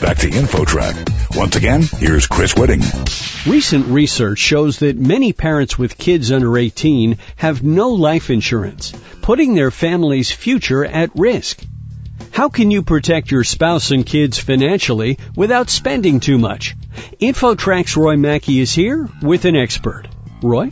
back to InfoTrack. Once again, here's Chris Whitting. Recent research shows that many parents with kids under 18 have no life insurance, putting their family's future at risk. How can you protect your spouse and kids financially without spending too much? InfoTrack's Roy Mackey is here with an expert. Roy?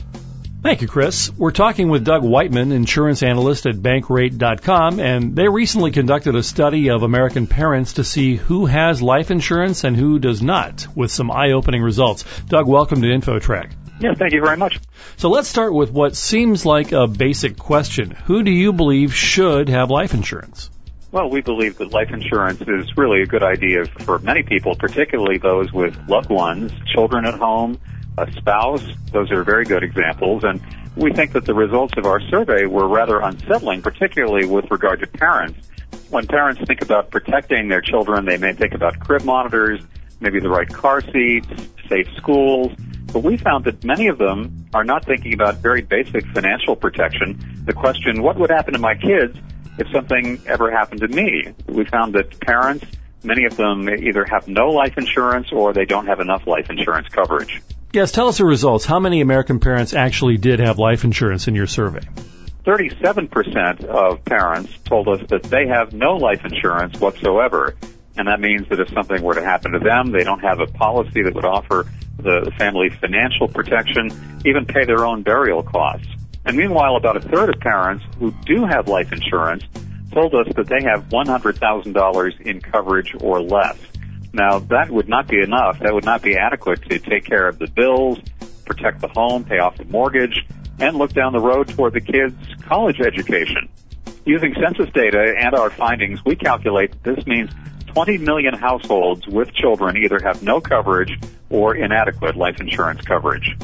Thank you, Chris. We're talking with Doug Whiteman, insurance analyst at Bankrate.com, and they recently conducted a study of American parents to see who has life insurance and who does not, with some eye-opening results. Doug, welcome to InfoTrack. Yeah, thank you very much. So let's start with what seems like a basic question. Who do you believe should have life insurance? Well, we believe that life insurance is really a good idea for many people, particularly those with loved ones, children at home, a spouse. Those are very good examples. And we think that the results of our survey were rather unsettling, particularly with regard to parents. When parents think about protecting their children, they may think about crib monitors, maybe the right car seats, safe schools. But we found that many of them are not thinking about very basic financial protection. The question, what would happen to my kids if something ever happened to me? We found that parents, many of them either have no life insurance or they don't have enough life insurance coverage. Yes, tell us the results. How many American parents actually did have life insurance in your survey? 37% of parents told us that they have no life insurance whatsoever. And that means that if something were to happen to them, they don't have a policy that would offer the family financial protection, even pay their own burial costs. And meanwhile, about a third of parents who do have life insurance told us that they have $100,000 in coverage or less. Now, that would not be enough. That would not be adequate to take care of the bills, protect the home, pay off the mortgage, and look down the road toward the kids' college education. Using census data and our findings, we calculate that this means 20 million households with children either have no coverage or inadequate life insurance coverage.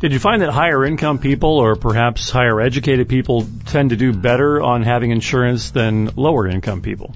Did you find that higher income people or perhaps higher educated people tend to do better on having insurance than lower income people?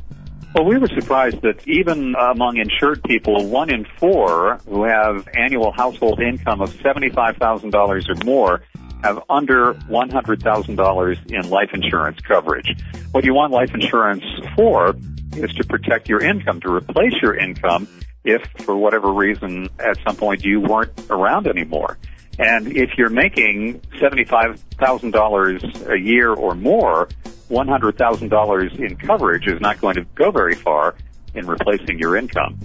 Well, we were surprised that even among insured people, one in four who have annual household income of $75,000 or more have under $100,000 in life insurance coverage. What you want life insurance for is to protect your income, to replace your income if for whatever reason at some point you weren't around anymore. And if you're making $75,000 a year or more, $100,000 in coverage is not going to go very far in replacing your income.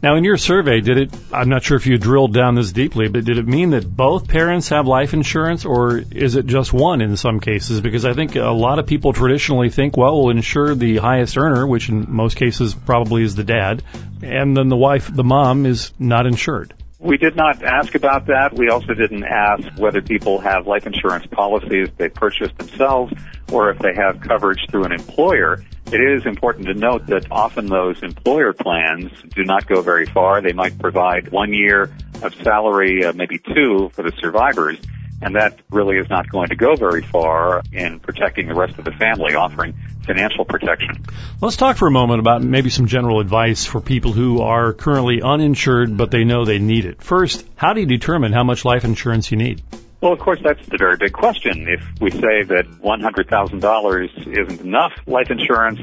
Now, in your survey, did it, I'm not sure if you drilled down this deeply, but did it mean that both parents have life insurance or is it just one in some cases? Because I think a lot of people traditionally think, well, we'll insure the highest earner, which in most cases probably is the dad, and then the wife, the mom, is not insured. We did not ask about that. We also didn't ask whether people have life insurance policies they purchase themselves or if they have coverage through an employer. It is important to note that often those employer plans do not go very far. They might provide one year of salary, uh, maybe two for the survivors and that really is not going to go very far in protecting the rest of the family, offering financial protection. Let's talk for a moment about maybe some general advice for people who are currently uninsured but they know they need it. First, how do you determine how much life insurance you need? Well, of course, that's the very big question. If we say that $100,000 isn't enough life insurance,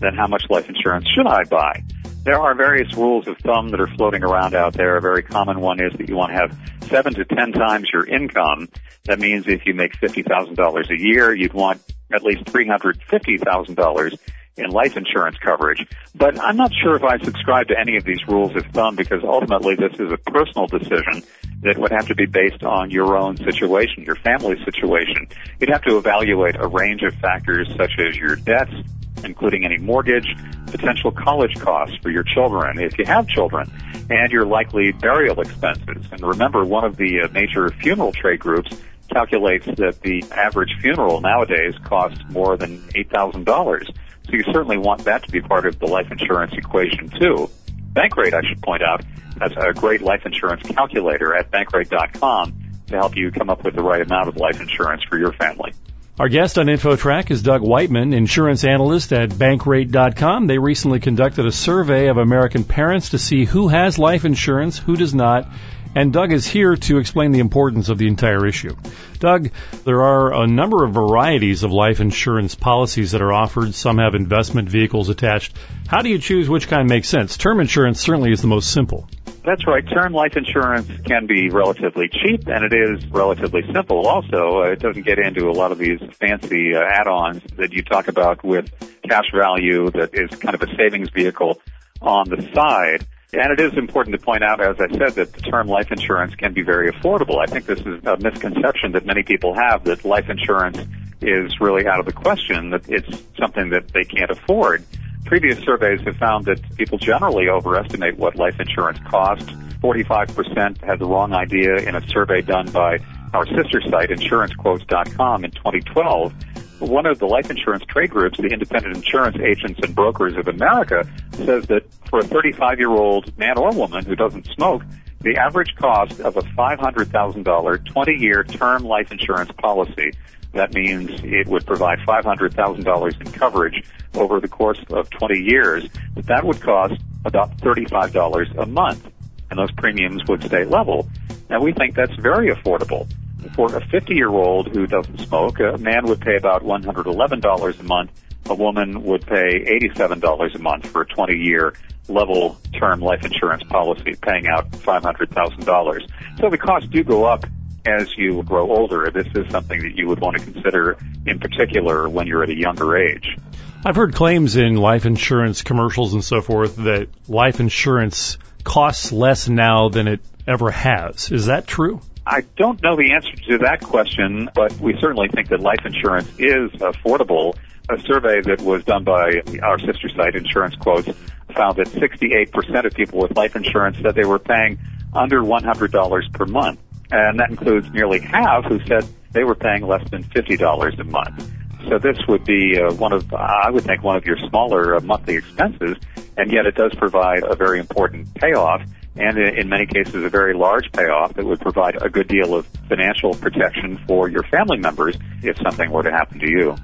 then how much life insurance should I buy? There are various rules of thumb that are floating around out there. A very common one is that you want to have seven to ten times your income. That means if you make $50,000 a year, you'd want at least $350,000 in life insurance coverage. But I'm not sure if I subscribe to any of these rules of thumb because ultimately this is a personal decision that would have to be based on your own situation, your family situation. You'd have to evaluate a range of factors such as your debts, including any mortgage, potential college costs for your children, if you have children, and your likely burial expenses. And remember, one of the uh, major funeral trade groups calculates that the average funeral nowadays costs more than $8,000. So you certainly want that to be part of the life insurance equation too. Bankrate, I should point out, has a great life insurance calculator at bankrate.com to help you come up with the right amount of life insurance for your family. Our guest on InfoTrack is Doug Whiteman, insurance analyst at Bankrate.com. They recently conducted a survey of American parents to see who has life insurance, who does not, and Doug is here to explain the importance of the entire issue. Doug, there are a number of varieties of life insurance policies that are offered. Some have investment vehicles attached. How do you choose which kind makes sense? Term insurance certainly is the most simple. That's right. Term life insurance can be relatively cheap and it is relatively simple also. Uh, it doesn't get into a lot of these fancy uh, add-ons that you talk about with cash value that is kind of a savings vehicle on the side. And it is important to point out, as I said, that the term life insurance can be very affordable. I think this is a misconception that many people have that life insurance is really out of the question, that it's something that they can't afford. Previous surveys have found that people generally overestimate what life insurance costs. 45% had the wrong idea in a survey done by our sister site, insurancequotes.com in 2012. One of the life insurance trade groups, the Independent Insurance Agents and Brokers of America, says that for a 35 year old man or woman who doesn't smoke, the average cost of a $500,000 20 year term life insurance policy that means it would provide $500,000 in coverage over the course of 20 years. But that would cost about $35 a month, and those premiums would stay level. Now we think that's very affordable. For a 50 year old who doesn't smoke, a man would pay about $111 a month. A woman would pay $87 a month for a 20 year level term life insurance policy, paying out $500,000. So the costs do go up as you grow older, this is something that you would want to consider in particular when you're at a younger age. I've heard claims in life insurance commercials and so forth that life insurance costs less now than it ever has. Is that true? I don't know the answer to that question, but we certainly think that life insurance is affordable. A survey that was done by our sister site, Insurance Quotes, found that 68% of people with life insurance said they were paying under $100 per month and that includes nearly half who said they were paying less than $50 a month. So this would be uh, one of, I would think, one of your smaller uh, monthly expenses, and yet it does provide a very important payoff, and in many cases a very large payoff that would provide a good deal of financial protection for your family members if something were to happen to you.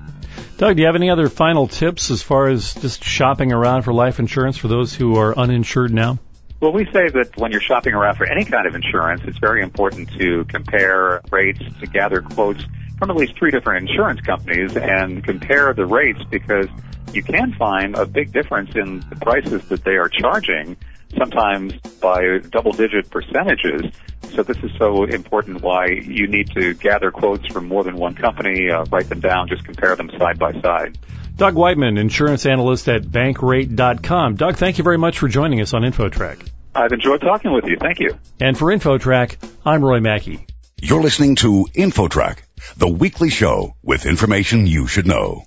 Doug, do you have any other final tips as far as just shopping around for life insurance for those who are uninsured now? Well, we say that when you're shopping around for any kind of insurance, it's very important to compare rates, to gather quotes from at least three different insurance companies and compare the rates because you can find a big difference in the prices that they are charging, sometimes by double digit percentages. So this is so important why you need to gather quotes from more than one company, uh, write them down, just compare them side by side. Doug Whiteman, insurance analyst at bankrate.com. Doug, thank you very much for joining us on InfoTrack. I've enjoyed talking with you. Thank you. And for InfoTrack, I'm Roy Mackey. You're listening to InfoTrack, the weekly show with information you should know.